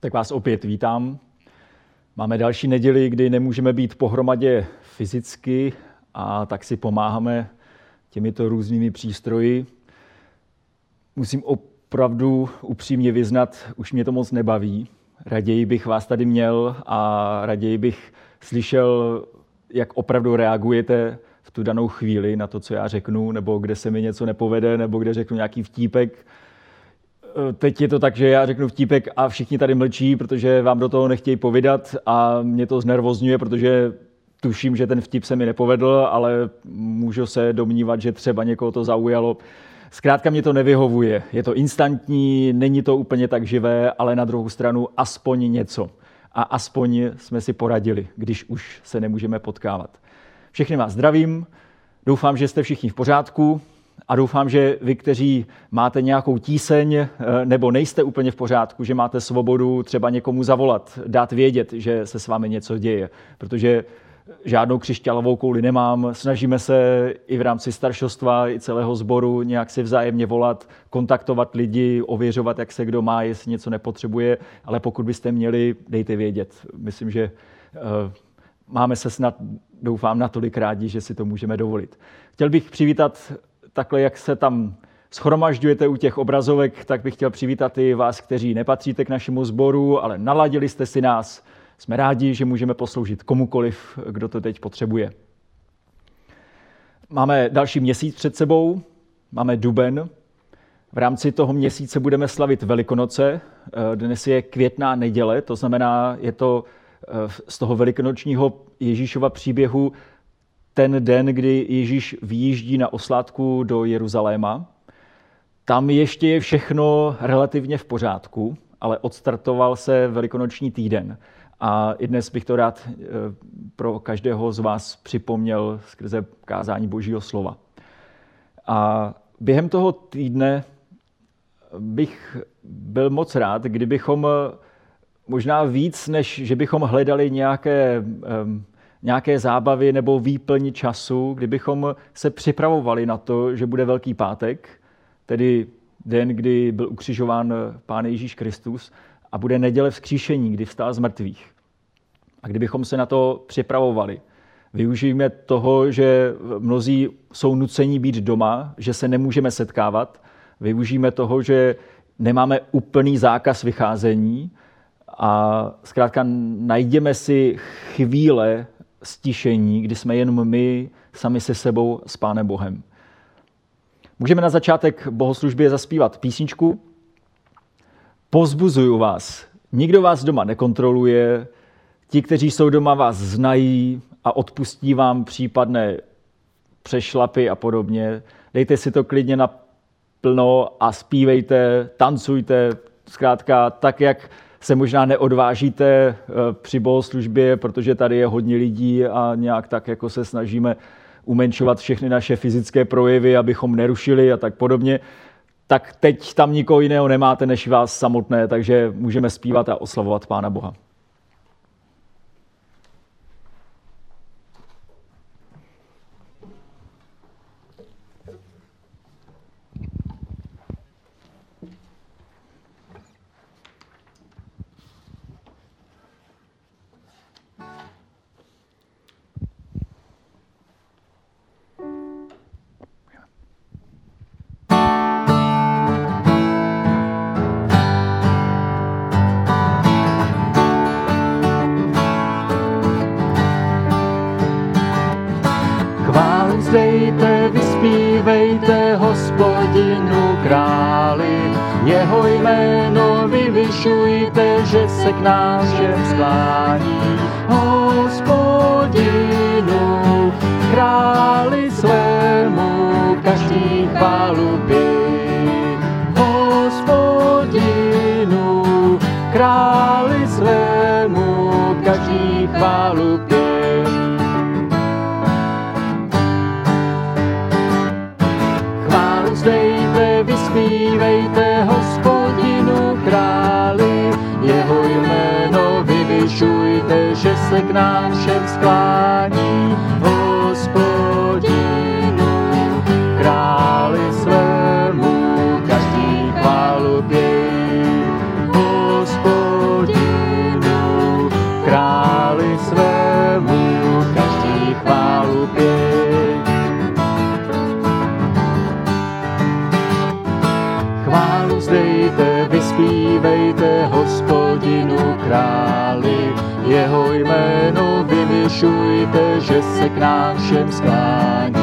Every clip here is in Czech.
Tak vás opět vítám. Máme další neděli, kdy nemůžeme být pohromadě fyzicky a tak si pomáháme těmito různými přístroji. Musím opravdu upřímně vyznat, už mě to moc nebaví. Raději bych vás tady měl a raději bych slyšel, jak opravdu reagujete v tu danou chvíli na to, co já řeknu, nebo kde se mi něco nepovede, nebo kde řeknu nějaký vtípek. Eh, teď je to tak, že já řeknu vtípek a všichni tady mlčí, protože vám do toho nechtějí povydat a mě to znervozňuje, protože tuším, že ten vtip se mi nepovedl, ale můžu se domnívat, že třeba někoho to zaujalo. Zkrátka mě to nevyhovuje. Je to instantní, není to úplně tak živé, ale na druhou stranu aspoň něco. A aspoň jsme si poradili, když už se nemůžeme potkávat. Všechny vás zdravím, doufám, že jste všichni v pořádku a doufám, že vy, kteří máte nějakou tíseň eh, nebo nejste úplně v pořádku, že máte svobodu třeba někomu zavolat, dát vědět, že se s vámi něco děje, protože žádnou křišťálovou kouli nemám. Snažíme se i v rámci staršostva, i celého sboru nějak si vzájemně volat, kontaktovat lidi, ověřovat, jak se kdo má, jestli něco nepotřebuje, ale pokud byste měli, dejte vědět. Myslím, že uh, máme se snad, doufám, natolik rádi, že si to můžeme dovolit. Chtěl bych přivítat takhle, jak se tam schromažďujete u těch obrazovek, tak bych chtěl přivítat i vás, kteří nepatříte k našemu sboru, ale naladili jste si nás. Jsme rádi, že můžeme posloužit komukoliv, kdo to teď potřebuje. Máme další měsíc před sebou, máme duben. V rámci toho měsíce budeme slavit Velikonoce. Dnes je květná neděle, to znamená, je to eh, z toho velikonočního Ježíšova příběhu ten den, kdy Ježíš vyjíždí na oslátku do Jeruzaléma. Tam ještě je všechno relativně v pořádku, ale odstartoval se velikonoční týden. A i dnes bych to rád eh, pro každého z vás připomněl skrze kázání Božího slova. A během toho týdne bych byl moc rád, kdybychom možná víc, než že bychom hledali nějaké nějaké zábavy nebo výplň času, kdybychom se připravovali na to, že bude Velký pátek, tedy den, kdy byl ukřižován Pán Ježíš Kristus a bude neděle vzkříšení, kdy vstál z mrtvých. A kdybychom se na to připravovali, využijeme toho, že mnozí jsou nuceni být doma, že se nemůžeme setkávat, využijeme toho, že nemáme úplný zákaz vycházení a zkrátka najdeme si chvíle stišení, kdy jsme jenom my sami se sebou s Pánem Bohem. Můžeme na začátek bohoslužby zaspívat písničku. Pozbuzuju vás. Nikdo vás doma nekontroluje. Ti, kteří jsou doma, vás znají a odpustí vám případné přešlapy a podobně. Dejte si to klidně na plno a zpívejte, tancujte, zkrátka tak, jak se možná neodvážíte eh, při bohoslužbě, protože tady je hodně lidí a nějak tak jako se snažíme umenšovat všechny naše fyzické projevy, abychom nerušili a tak podobně, tak teď tam nikoho jiného nemáte než vás samotné, takže můžeme zpívat a oslavovat Pána Boha. Hospodinu králi, jeho jméno vyvyšujte, že se k nám všem sklání. Hospodinu králi svému, každý chválu. Hospodinu králi že se k vyvyšujte, že se k nám všem sklání.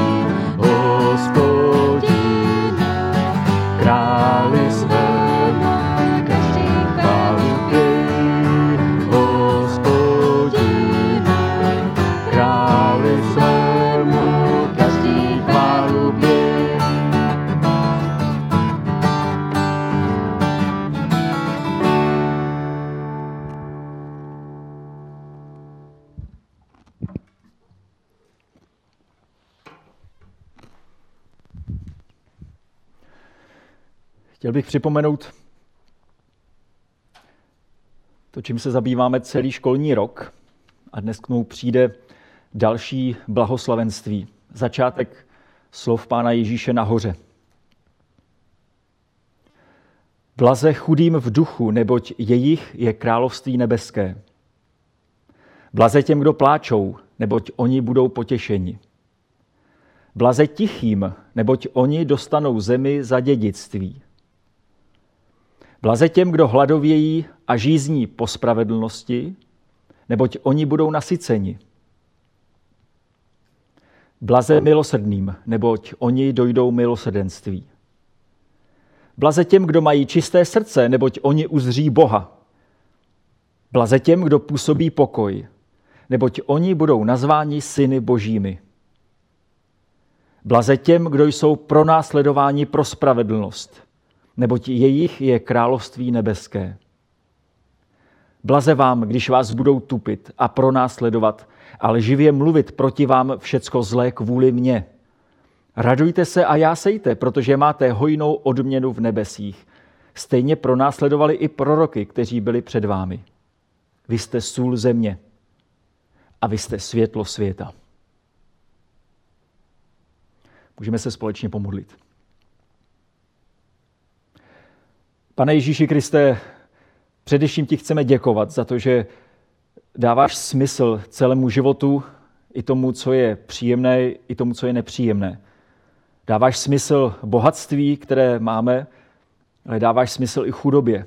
Chtěl bych připomenout to, čím se zabýváme celý školní rok. A dnes k tomu přijde další blahoslavenství. Začátek slov Pána Ježíše nahoře. Blaze chudým v duchu, neboť jejich je království nebeské. Blaze těm, kdo pláčou, neboť oni budou potěšeni. Blaze tichým, neboť oni dostanou zemi za dědictví. Blaze těm, kdo hladovějí a žízní po spravedlnosti, neboť oni budou nasyceni. Blaze milosrdným, neboť oni dojdou milosrdenství. Blaze těm, kdo mají čisté srdce, neboť oni uzří Boha. Blaze těm, kdo působí pokoj, neboť oni budou nazváni syny božími. Blaze těm, kdo jsou pronásledováni pro spravedlnost, neboť jejich je království nebeské. Blaze vám, když vás budou tupit a pronásledovat, ale živě mluvit proti vám všecko zlé kvůli mně. Radujte se a jásejte, protože máte hojnou odměnu v nebesích. Stejně pronásledovali i proroky, kteří byli před vámi. Vy jste sůl země a vy jste světlo světa. Můžeme se společně pomodlit. Pane Ježíši Kriste, především ti chceme děkovat za to, že dáváš smysl celému životu, i tomu, co je příjemné, i tomu, co je nepříjemné. Dáváš smysl bohatství, které máme, ale dáváš smysl i chudobě.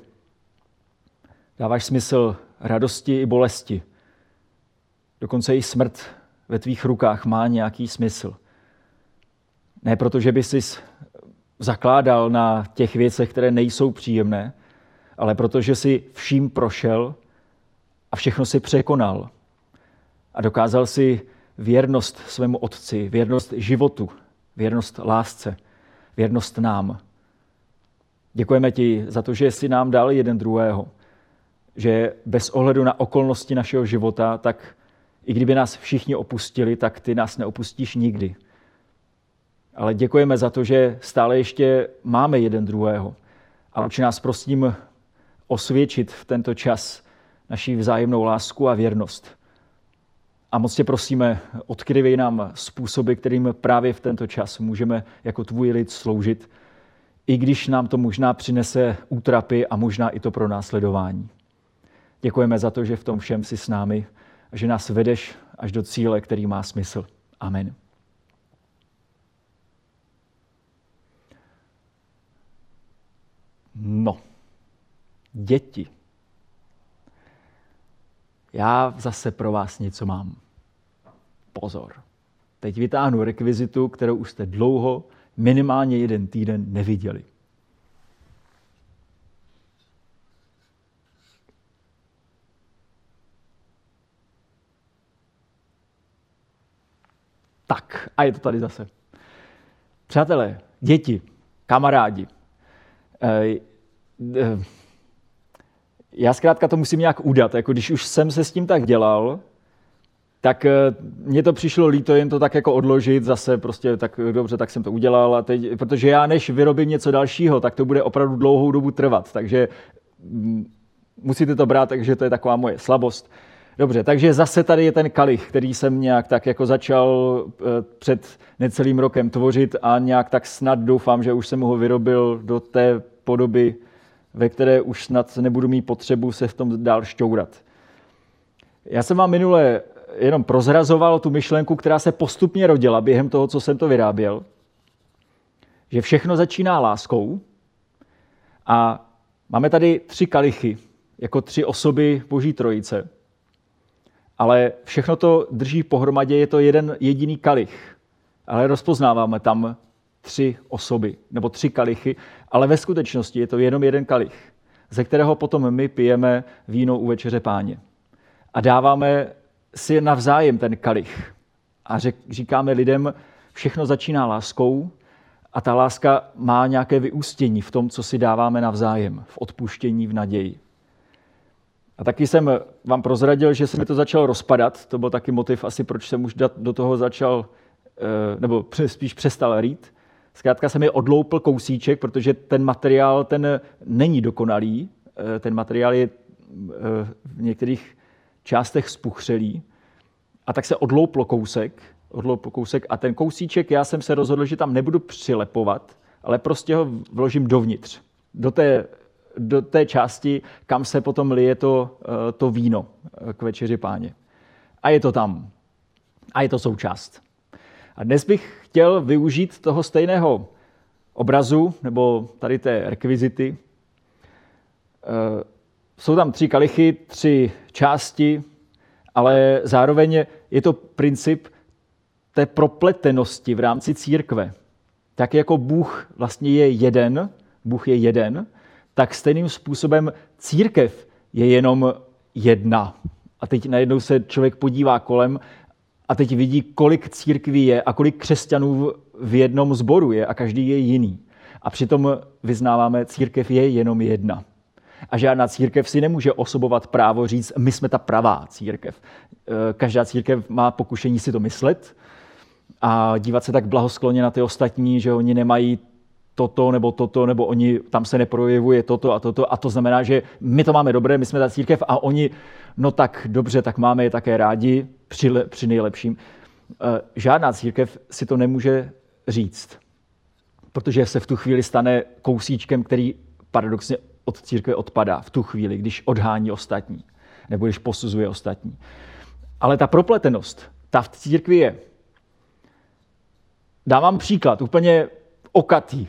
Dáváš smysl radosti i bolesti. Dokonce i smrt ve tvých rukách má nějaký smysl. Ne proto, že by jsi zakládal na těch věcech, které nejsou příjemné, ale protože si vším prošel a všechno si překonal. A dokázal si věrnost svému otci, věrnost životu, věrnost lásce, věrnost nám. Děkujeme ti za to, že jsi nám dal jeden druhého. Že bez ohledu na okolnosti našeho života, tak i kdyby nás všichni opustili, tak ty nás neopustíš nikdy. Ale děkujeme za to, že stále ještě máme jeden druhého. A uči nás prosím osvědčit v tento čas naší vzájemnou lásku a věrnost. A moc tě prosíme, odkryvej nám způsoby, kterým právě v tento čas můžeme jako tvůj lid sloužit, i když nám to možná přinese útrapy a možná i to pro následování. Děkujeme za to, že v tom všem jsi s námi že nás vedeš až do cíle, který má smysl. Amen. No, děti. Já zase pro vás něco mám. Pozor. Teď vytáhnu rekvizitu, kterou už jste dlouho, minimálně jeden týden neviděli. Tak, a je to tady zase. Přátelé, děti, kamarádi, já zkrátka to musím nějak udat. Jako když už jsem se s tím tak dělal, tak eh, mně to přišlo líto jen to tak jako odložit, zase prostě tak dobře, tak jsem to udělal, a teď, protože já než vyrobím něco dalšího, tak to bude opravdu dlouhou dobu trvat, takže mm, musíte to brát, takže to je taková moje slabost. Dobře, takže zase tady je ten kalich, který jsem nějak tak jako začal eh, před necelým rokem tvořit a nějak tak snad doufám, že už jsem ho vyrobil do té podoby, ve které už snad nebudu mít potřebu se v tom dál šťourat. Já jsem vám minule jenom prozrazoval tu myšlenku, která se postupně rodila během toho, co jsem to vyráběl, že všechno začíná láskou a Máme tady tři kalichy, jako tři osoby Boží trojice. Ale všechno to drží pohromadě, je to jeden jediný kalich. Ale rozpoznáváme tam tři osoby, nebo tři kalichy, ale ve skutečnosti je to jenom jeden kalich, ze kterého potom my pijeme víno u večeře páně. A dáváme si navzájem ten kalich. A říkáme lidem, všechno začíná láskou a ta láska má nějaké vyústění v tom, co si dáváme navzájem, v odpuštění, v naději. A taky jsem vám prozradil, že se mi to začalo rozpadat. To byl taky motiv asi, proč jsem už do toho začal, eh, nebo spíš přestal rýt. Zkrátka se mi odloupil kousíček, protože ten materiál ten není dokonalý. Eh, ten materiál je eh, v některých částech spuchřelý. A tak se odlouplo kousek, odloupl kousek a ten kousíček, já jsem se rozhodl, že tam nebudu přilepovat, ale prostě ho vložím dovnitř, do té, do té části, kam se potom lije to, eh, to víno k večeři páně. A je to tam. A je to součást. A dnes bych chtěl využít toho stejného obrazu, nebo tady té rekvizity. Eh, jsou tam tři kalichy, tři části, ale zároveň je to princip té propletenosti v rámci církve. Tak jako Bůh vlastně je jeden, Bůh je jeden, tak stejným způsobem církev je jenom jedna. A teď najednou se člověk podívá kolem a teď vidí, kolik církví je a kolik křesťanů v jednom sboru je a každý je jiný. A přitom vyznáváme, církev je jenom jedna. A žádná církev si nemůže osobovat právo říct, my jsme ta pravá církev. E, každá církev má pokušení si to myslet a dívat se tak blahoskloně na ty ostatní, že oni nemají toto nebo toto, nebo oni tam se neprojevuje toto a toto. A to znamená, že my to máme dobré, my jsme ta církev a oni, no tak dobře, tak máme je také rádi při, při nejlepším. E, žádná církev si to nemůže říct, protože se v tu chvíli stane kousíčkem, který paradoxně od církve odpadá v tu chvíli, když odhání ostatní, nebo když posuzuje ostatní. Ale ta propletenost, ta v církvi je. Dám vám příklad, úplně okatý.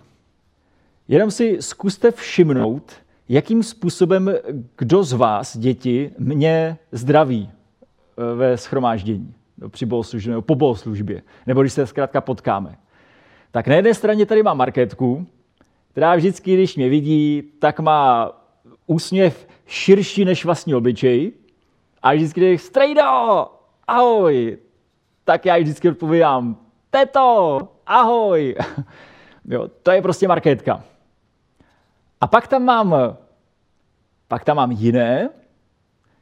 Jenom si zkuste všimnout, jakým způsobem kdo z vás, děti, mě zdraví eh, ve schromáždění, při bohoslužbě, nebo po bohoslužbě, nebo když se zkrátka potkáme. Tak na jedné straně tady má Markétku, která vždycky, když mě vidí, tak má úsměv širší než vlastní obličej. A vždycky, když strejdo, ahoj, tak já vždycky odpovídám, teto, ahoj. Jo, to je prostě marketka. A pak tam mám, pak tam mám jiné,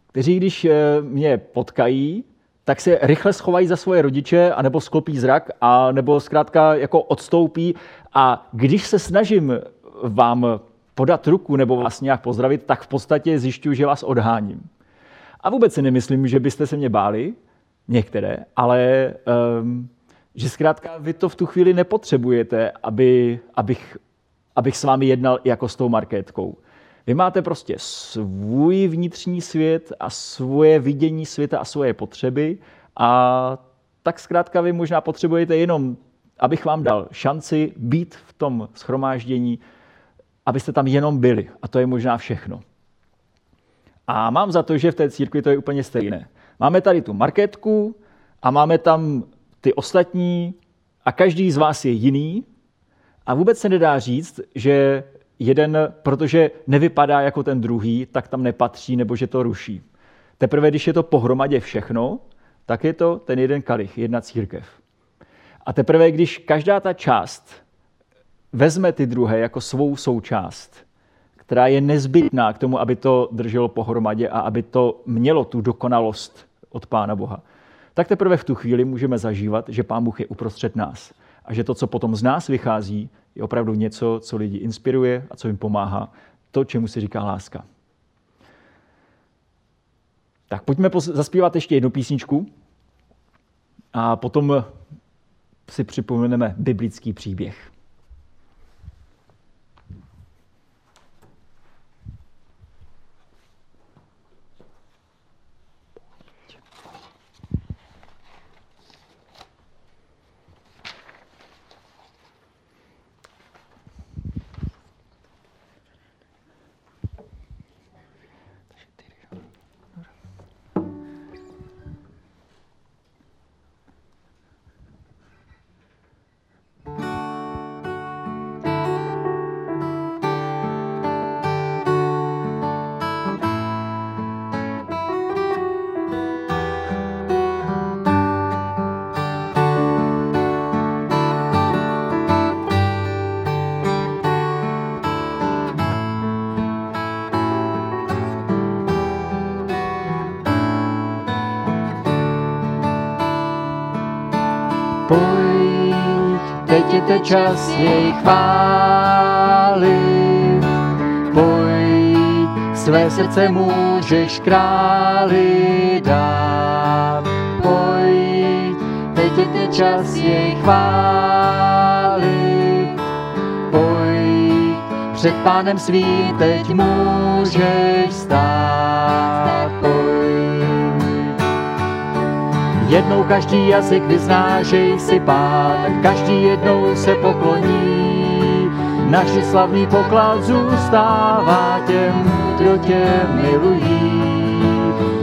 kteří, když eh, mě potkají, tak se rychle schovají za svoje rodiče, anebo sklopí zrak, a nebo zkrátka jako odstoupí. A když se snažím vám podat ruku nebo vás nějak pozdravit, tak v podstatě zjišťuju, že vás odháním. A vůbec si nemyslím, že byste se mě báli, některé, ale um, že zkrátka vy to v tu chvíli nepotřebujete, aby, abych, abych s vámi jednal jako s tou markétkou. Vy máte prostě svůj vnitřní svět a svoje vidění světa a svoje potřeby a tak zkrátka vy možná potřebujete jenom, abych vám dal šanci být v tom schromáždění, abyste tam jenom byli. A to je možná všechno. A mám za to, že v té církvi to je úplně stejné. Máme tady tu marketku a máme tam ty ostatní a každý z vás je jiný a vůbec se nedá říct, že jeden, protože nevypadá jako ten druhý, tak tam nepatří nebo že to ruší. Teprve, když je to pohromadě všechno, tak je to ten jeden kalich, jedna církev. A teprve, když každá ta část vezme ty druhé jako svou součást, která je nezbytná k tomu, aby to drželo pohromadě a aby to mělo tu dokonalost od Pána Boha, tak teprve v tu chvíli můžeme zažívat, že Pán Bůh je uprostřed nás a že to, co potom z nás vychází, je opravdu něco, co lidi inspiruje a co jim pomáhá. To, čemu se říká láska. Tak pojďme zaspívat ještě jednu písničku a potom si připomeneme biblický příběh. Čas jej chválit. Pojď, své srdce můžeš králi dát. Pojď, teď je ten čas jej chválit. Pojď, před pánem svým teď můžeš stát. Pojď, Jednou každý jazyk vyzná, že jsi pán, každý jednou se pokloní. Naši slavný poklad zůstává těm, kdo tě milují.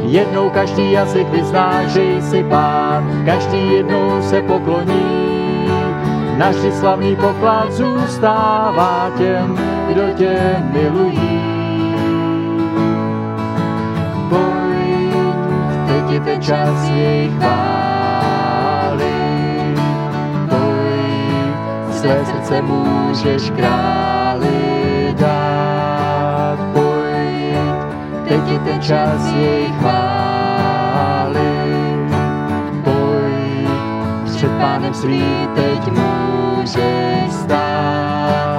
Jednou každý jazyk vyzná, že jsi pán, každý jednou se pokloní. Naši slavný poklad zůstává těm, kdo tě milují. je ten čas jej chválit. Pojď, své srdce můžeš králi dát. Pojď, teď je ten čas jej chválit. Pojď, před pánem svým teď můžeš stát.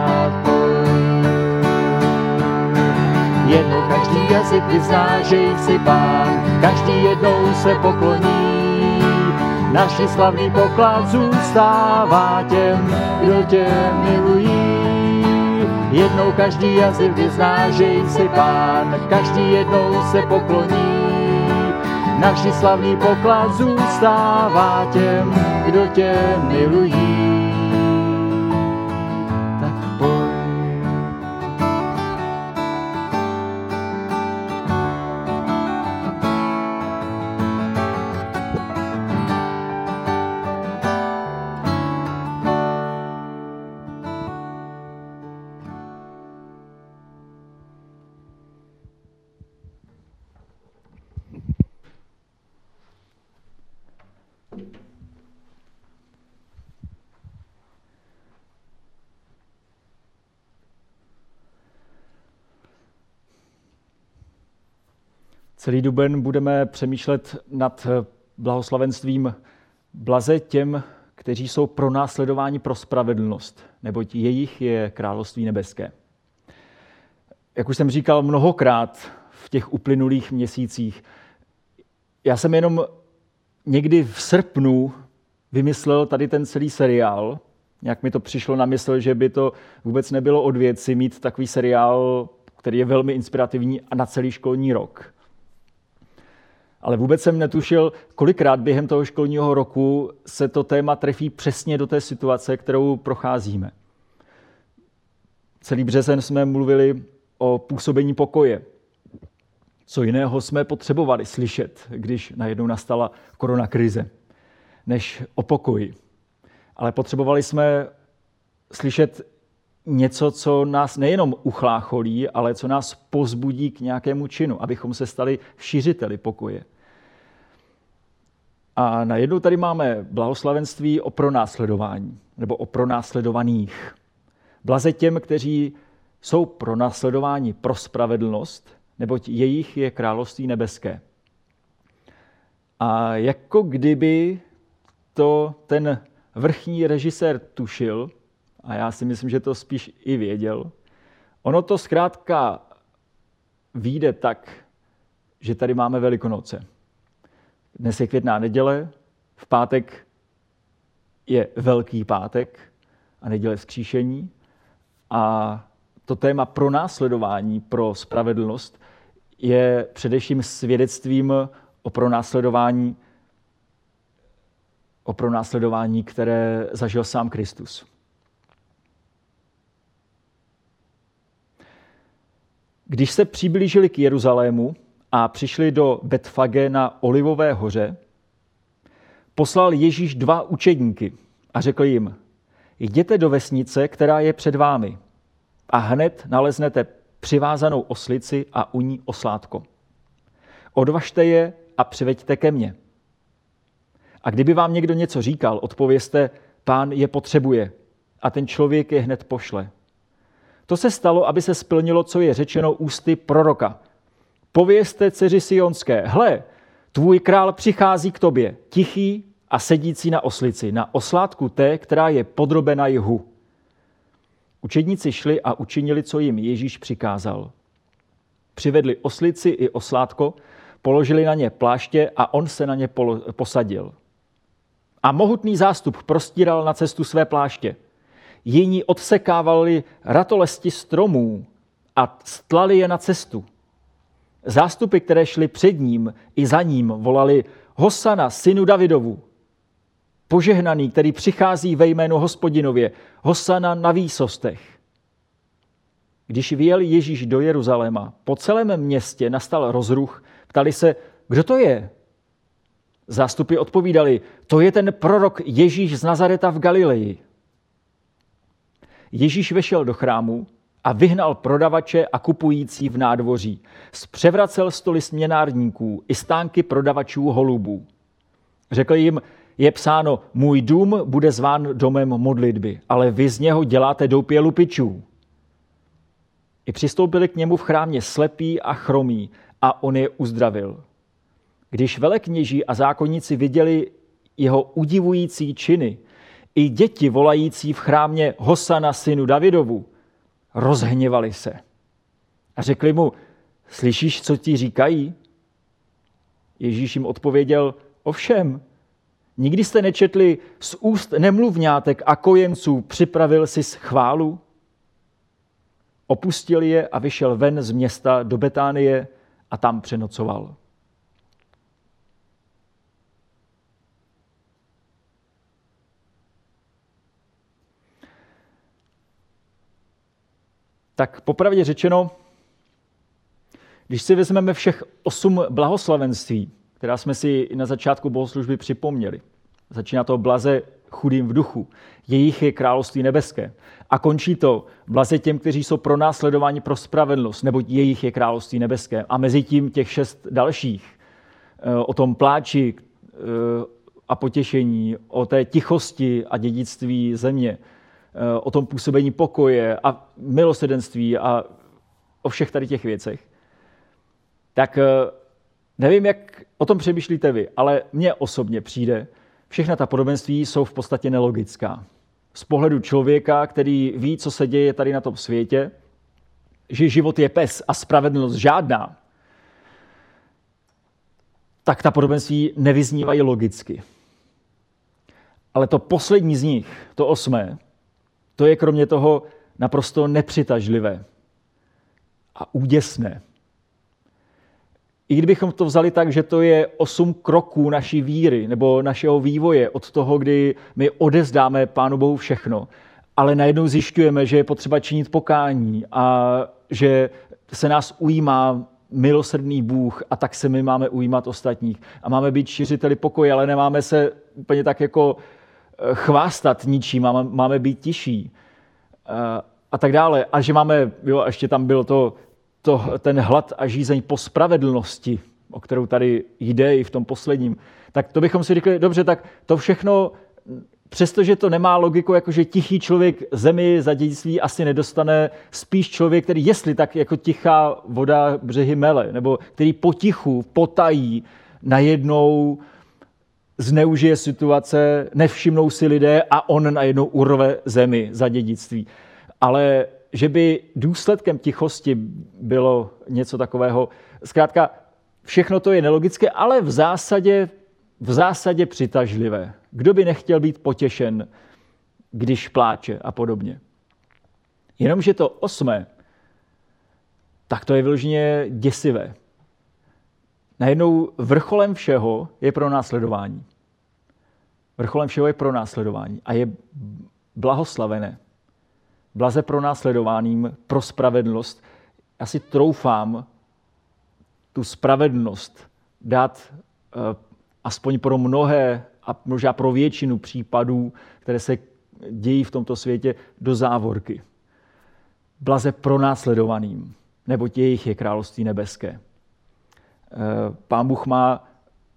Každý jazyk vyzná, že jsi pán, každý jednou se pokloní. Naši slavný poklad zůstává těm, kdo tě milují. Jednou každý jazyk vyzná, že jsi pán, každý jednou se pokloní. Naši slavný poklad zůstává těm, kdo tě milují. Celý duben budeme přemýšlet nad eh, blahoslavenstvím blaze těm, kteří jsou pro následování pro spravedlnost, neboť jejich je království nebeské. Jak už jsem říkal mnohokrát v těch uplynulých měsících, já jsem jenom někdy v srpnu vymyslel tady ten celý seriál. Nějak mi to přišlo na mysl, že by to vůbec nebylo od věci mít takový seriál, který je velmi inspirativní a na celý školní rok. Ale vůbec jsem netušil, kolikrát během toho školního roku se to téma trefí přesně do té situace, kterou procházíme. Celý březen jsme mluvili o působení pokoje. Co jiného jsme potřebovali slyšet, když najednou nastala koronakrize, než o pokoji. Ale potřebovali jsme slyšet něco, co nás nejenom uchlácholí, ale co nás pozbudí k nějakému činu, abychom se stali šiřiteli pokoje. A najednou tady máme blahoslavenství o pronásledování, nebo o pronásledovaných. Blaze těm, kteří jsou pronásledováni pro spravedlnost, neboť jejich je království nebeské. A jako kdyby to ten vrchní režisér tušil, a já si myslím, že to spíš i věděl, ono to zkrátka vyjde tak, že tady máme Velikonoce. Dnes je květná neděle, v pátek je Velký pátek a neděle vzkříšení. A to téma pro následování, pro spravedlnost je především svědectvím o pronásledování, o pronásledování, které zažil sám Kristus. Když se přiblížili k Jeruzalému, a přišli do Betfage na Olivové hoře, poslal Ježíš dva učedníky a řekl jim, jděte do vesnice, která je před vámi a hned naleznete přivázanou oslici a u ní oslátko. Odvažte je a přiveďte ke mně. A kdyby vám někdo něco říkal, odpověste, pán je potřebuje a ten člověk je hned pošle. To se stalo, aby se splnilo, co je řečeno ústy proroka – Povězte dceři Sionské, hle, tvůj král přichází k tobě, tichý a sedící na oslici, na oslátku té, která je podrobena jihu. Učedníci šli a učinili, co jim Ježíš přikázal. Přivedli oslici i oslátko, položili na ně pláště a on se na ně posadil. A mohutný zástup prostíral na cestu své pláště. Jiní odsekávali ratolesti stromů a stlali je na cestu. Zástupy, které šly před ním i za ním, volali Hosana, synu Davidovu. Požehnaný, který přichází ve jménu hospodinově, Hosana na výsostech. Když vyjel Ježíš do Jeruzaléma, po celém městě nastal rozruch, ptali se, kdo to je? Zástupy odpovídali, to je ten prorok Ježíš z Nazareta v Galileji. Ježíš vešel do chrámu a vyhnal prodavače a kupující v nádvoří. Zpřevracel stoly směnárníků i stánky prodavačů holubů. Řekl jim, je psáno, můj dům bude zván domem modlitby, ale vy z něho děláte doupě lupičů. I přistoupili k němu v chrámě slepí a chromí a on je uzdravil. Když velekněží a zákonníci viděli jeho udivující činy, i děti volající v chrámě Hosana synu Davidovu, rozhněvali se. A řekli mu, slyšíš, co ti říkají? Ježíš jim odpověděl, ovšem, nikdy jste nečetli z úst nemluvňátek a kojenců připravil si chválu? Opustil je a vyšel ven z města do Betánie a tam přenocoval. Tak popravdě řečeno, když si vezmeme všech osm blahoslavenství, která jsme si na začátku bohoslužby připomněli, začíná to blaze chudým v duchu, jejich je království nebeské. A končí to blaze těm, kteří jsou pro následování pro spravedlnost, nebo jejich je království nebeské. A mezi tím těch šest dalších eh, o tom pláči eh, a potěšení, o té tichosti a dědictví země, o tom působení pokoje a milosedenství a o všech tady těch věcech, tak eh, nevím, jak o tom přemýšlíte vy, ale mně osobně přijde, všechna ta podobenství jsou v podstatě nelogická. Z pohledu člověka, který ví, co se děje tady na tom světě, že život je pes a spravedlnost žádná, tak ta podobenství nevyznívají logicky. Ale to poslední z nich, to osmé, to je kromě toho naprosto nepřitažlivé a úděsné. I kdybychom to vzali tak, že to je osm kroků naší víry nebo našeho vývoje od toho, kdy my odezdáme Pánu Bohu všechno, ale najednou zjišťujeme, že je potřeba činit pokání a že se nás ujímá milosrdný Bůh a tak se my máme ujímat ostatních. A máme být šiřiteli pokoje, ale nemáme se úplně tak jako chvástat ničím, máme, máme být tiší eh, a tak dále. A že máme, jo, ještě tam byl to, to, ten hlad a žízeň po spravedlnosti, o kterou tady jde i v tom posledním, tak to bychom si řekli, dobře, tak to všechno, přestože to nemá logiku, jakože tichý člověk zemi za dědictví asi nedostane, spíš člověk, který jestli tak jako tichá voda břehy mele, nebo který potichu, potají, najednou zneužije situace, nevšimnou si lidé a on najednou urve zemi za dědictví. Ale že by důsledkem tichosti bylo něco takového, zkrátka všechno to je nelogické, ale v zásadě, v zásadě přitažlivé. Kdo by nechtěl být potěšen, když pláče a podobně. Jenomže to osmé, tak to je vyloženě děsivé. Najednou vrcholem všeho je pro následování. Vrcholem všeho je pro následování a je blahoslavené. Blaze pro následováným, pro spravedlnost. Já si troufám tu spravedlnost dát uh, aspoň pro mnohé a možná pro většinu případů, které se dějí v tomto světě, do závorky. Blaze pro následovaným, nebo jejich je království nebeské. Eh, Pán Bůh má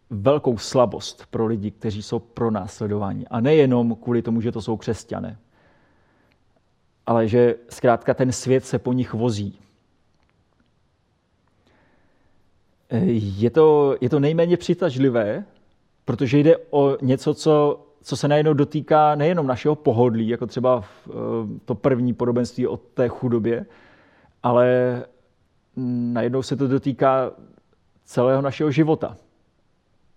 velkou slabost pro lidi, kteří jsou pro následování. A nejenom kvůli tomu, že to jsou křesťané, ale že zkrátka ten svět se po nich vozí. Eh, je to, je to nejméně přitažlivé protože jde o něco, co, co se najednou dotýká nejenom našeho pohodlí, jako třeba eh, to první podobenství o té chudobě, ale najednou se to dotýká celého našeho života.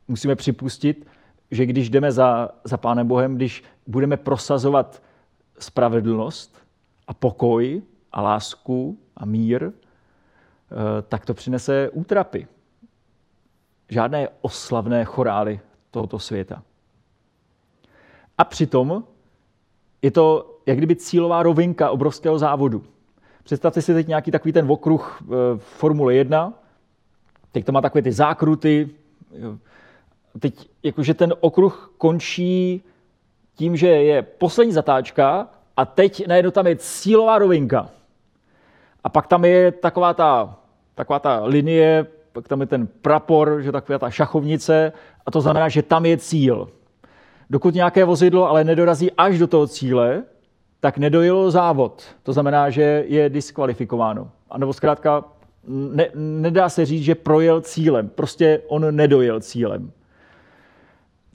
Musíme připustit, že když jdeme za, za Pánem Bohem, když budeme prosazovat spravedlnost a pokoj a lásku a mír, eh, tak to přinese útrapy. Žádné oslavné chorály tohoto světa. A přitom je to jak kdyby cílová rovinka obrovského závodu. Představte si teď nějaký takový ten okruh eh, Formule 1, teď to má takové ty zákruty, teď jakože ten okruh končí tím, že je poslední zatáčka a teď najednou tam je cílová rovinka. A pak tam je taková ta, taková ta linie, pak tam je ten prapor, že taková ta šachovnice a to znamená, že tam je cíl. Dokud nějaké vozidlo ale nedorazí až do toho cíle, tak nedojelo závod. To znamená, že je diskvalifikováno. A nebo zkrátka ne, nedá se říct, že projel cílem. Prostě on nedojel cílem.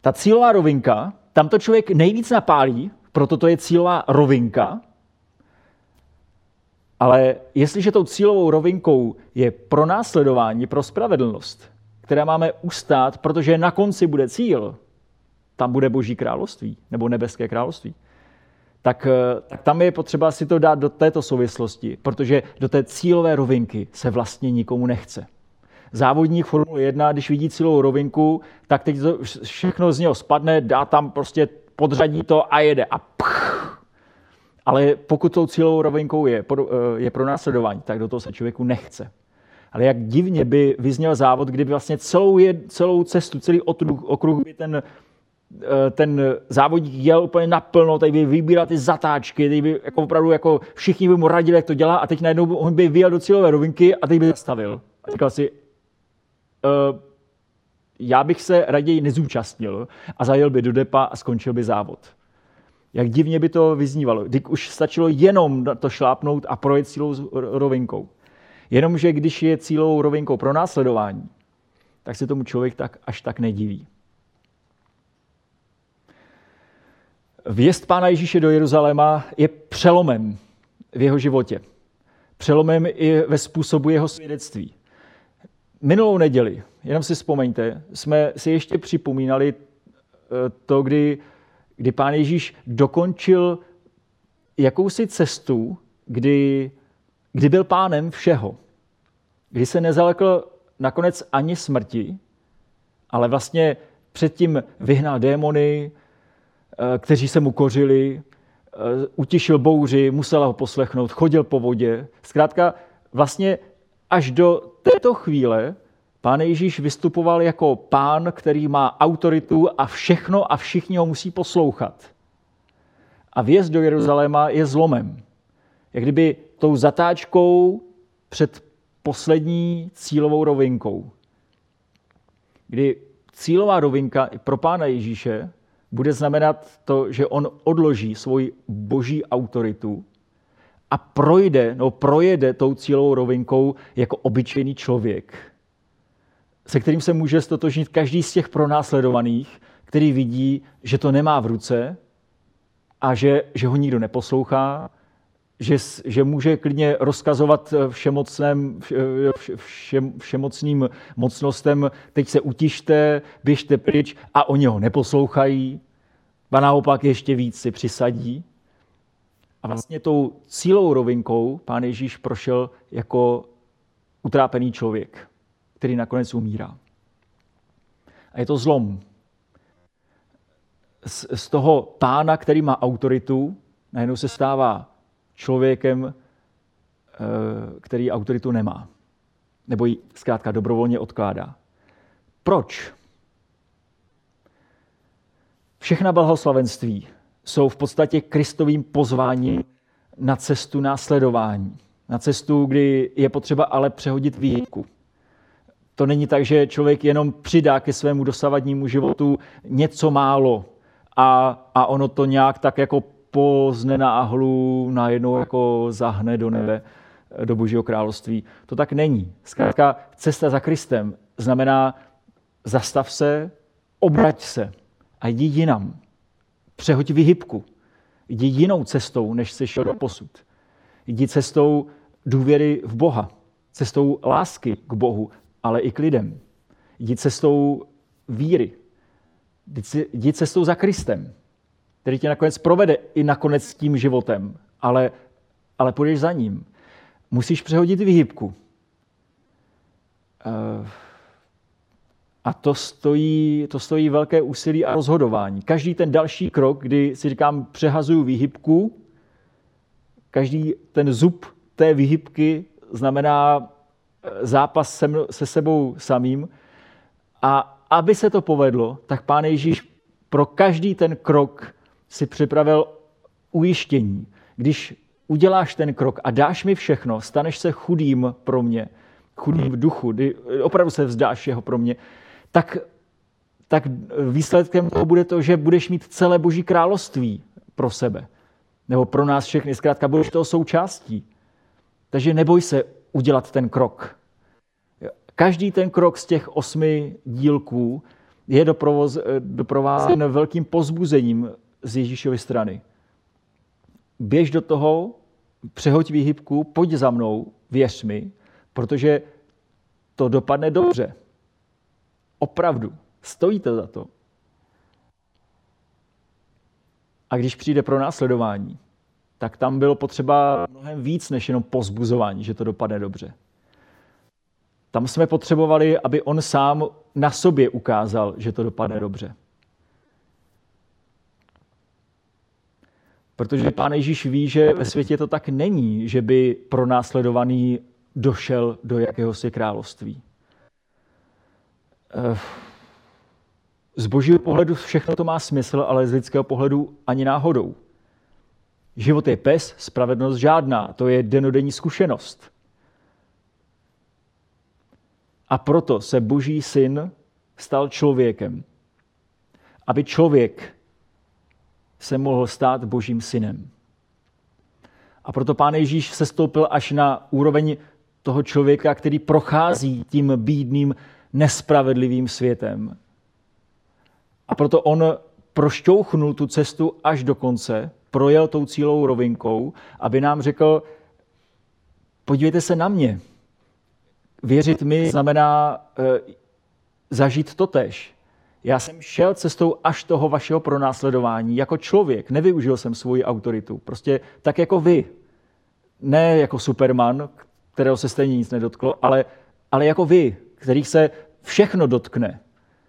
Ta cílová rovinka, tam to člověk nejvíc napálí, proto to je cílová rovinka. Ale jestliže tou cílovou rovinkou je pro následování, pro spravedlnost, která máme ustát, protože na konci bude cíl, tam bude Boží království nebo nebeské království, tak, eh, tak tam je potřeba si to dát do této souvislosti, protože do té cílové rovinky se vlastně nikomu nechce. Závodník Formule 1, když vidí cílovou rovinku, tak teď to všechno z něho spadne, dá tam prostě podřadí to a jede. A pch. Ale pokud tou cílovou rovinkou je, eh, je pro následování, tak do toho se člověku nechce. Ale jak divně by vyzněl závod, kdyby vlastně celou, je, celou cestu, celý okruh, okruh by ten ten závodník jel úplně naplno, tady by vybíral ty zatáčky, tady by jako opravdu jako všichni by mu radili, jak to dělá a teď najednou on by vyjel do cílové rovinky a teď by zastavil. A říkal si, uh, já bych se raději nezúčastnil a zajel by do depa a skončil by závod. Jak divně by to vyznívalo. Když už stačilo jenom to šlápnout a projet cílou rovinkou. Jenomže když je cílovou rovinkou pro následování, tak se tomu člověk tak až tak nediví. Vjezd Pána Ježíše do Jeruzaléma je přelomem v jeho životě. Přelomem i ve způsobu jeho svědectví. Minulou neděli, jenom si vzpomeňte, jsme si ještě připomínali eh, to, kdy, kdy pán Ježíš dokončil jakousi cestu, kdy, kdy byl pánem všeho. Kdy se nezalekl nakonec ani smrti, ale vlastně předtím vyhnal démony, kteří se mu kořili, eh, utišil bouři, musela ho poslechnout, chodil po vodě. Zkrátka, vlastně až do této chvíle pán Ježíš vystupoval jako pán, který má autoritu a všechno a všichni ho musí poslouchat. A vjezd do Jeruzaléma je zlomem. Jak kdyby tou zatáčkou před poslední cílovou rovinkou. Kdy cílová rovinka pro pána Ježíše bude znamenat to, že on odloží svoji boží autoritu a projde, no projede tou cílovou rovinkou jako obyčejný člověk, se kterým se může stotožnit každý z těch pronásledovaných, který vidí, že to nemá v ruce a že, že ho nikdo neposlouchá, že, že může klidně rozkazovat všemocném, vše, všemocným mocnostem, teď se utište, běžte pryč a oni ho neposlouchají, a naopak ještě víc si přisadí. A vlastně tou cílou rovinkou pán Ježíš prošel jako utrápený člověk, který nakonec umírá. A je to zlom. Z, z toho pána, který má autoritu, najednou se stává člověkem, eh, který autoritu nemá. Nebo ji zkrátka dobrovolně odkládá. Proč? Všechna blahoslavenství jsou v podstatě Kristovým pozváním na cestu následování. Na cestu, kdy je potřeba ale přehodit výjimku. To není tak, že člověk jenom přidá ke svému dosavadnímu životu něco málo a, a ono to nějak tak jako po znenáhlu najednou jako zahne do nebe, do Božího království. To tak není. Zkrátka, cesta za Kristem znamená zastav se, obrať se a jdi jinam. Přehoď vyhybku. Jdi jinou cestou, než jsi šel do posud. Jdi cestou důvěry v Boha, cestou lásky k Bohu, ale i k lidem. Jdi cestou víry. Jdi cestou za Kristem, který tě nakonec provede i nakonec tím životem, ale, ale půjdeš za ním. Musíš přehodit vyhybku. Uh, a to stojí, to stojí velké úsilí a rozhodování. Každý ten další krok, kdy si říkám, přehazuju výhybku, každý ten zub té výhybky znamená eh, zápas se, se sebou samým. A aby se to povedlo, tak Pán Ježíš pro každý ten krok si připravil ujištění. Když uděláš ten krok a dáš mi všechno, staneš se chudým pro mě, chudým v duchu, kdy opravdu se vzdáš jeho pro mě, tak, tak výsledkem toho bude to, že budeš mít celé Boží království pro sebe. Nebo pro nás všechny. Zkrátka budeš toho součástí. Takže neboj se udělat ten krok. Každý ten krok z těch osmi dílků je doprovázen velkým pozbuzením z Ježíšovy strany. Běž do toho, přehoď výhybku, pojď za mnou, věř mi, protože to dopadne dobře. Opravdu. Stojí to za to. A když přijde pro následování, tak tam bylo potřeba mnohem víc než jenom pozbuzování, že to dopadne dobře. Tam jsme potřebovali, aby on sám na sobě ukázal, že to dopadne dobře. Protože pán Ježíš ví, že ve světě to tak není, že by pro následovaný došel do jakéhosi království. Eh, z božího pohledu všechno to má smysl, ale z lidského pohledu ani náhodou. Život je pes, spravedlnost žádná. To je denodenní zkušenost. A proto se boží syn stal člověkem. Aby člověk se mohl stát božím synem. A proto pán Ježíš se stoupil až na úroveň toho člověka, který prochází tím bídným nespravedlivým světem. A proto on prošťouchnul tu cestu až do konce, projel tou cílou rovinkou, aby nám řekl, podívejte se na mě. Věřit mi znamená e, zažít to tež. Já jsem šel cestou až toho vašeho pronásledování jako člověk. Nevyužil jsem svoji autoritu. Prostě tak jako vy. Ne jako Superman, kterého se stejně nic nedotklo, ale, ale jako vy, kterých se všechno dotkne,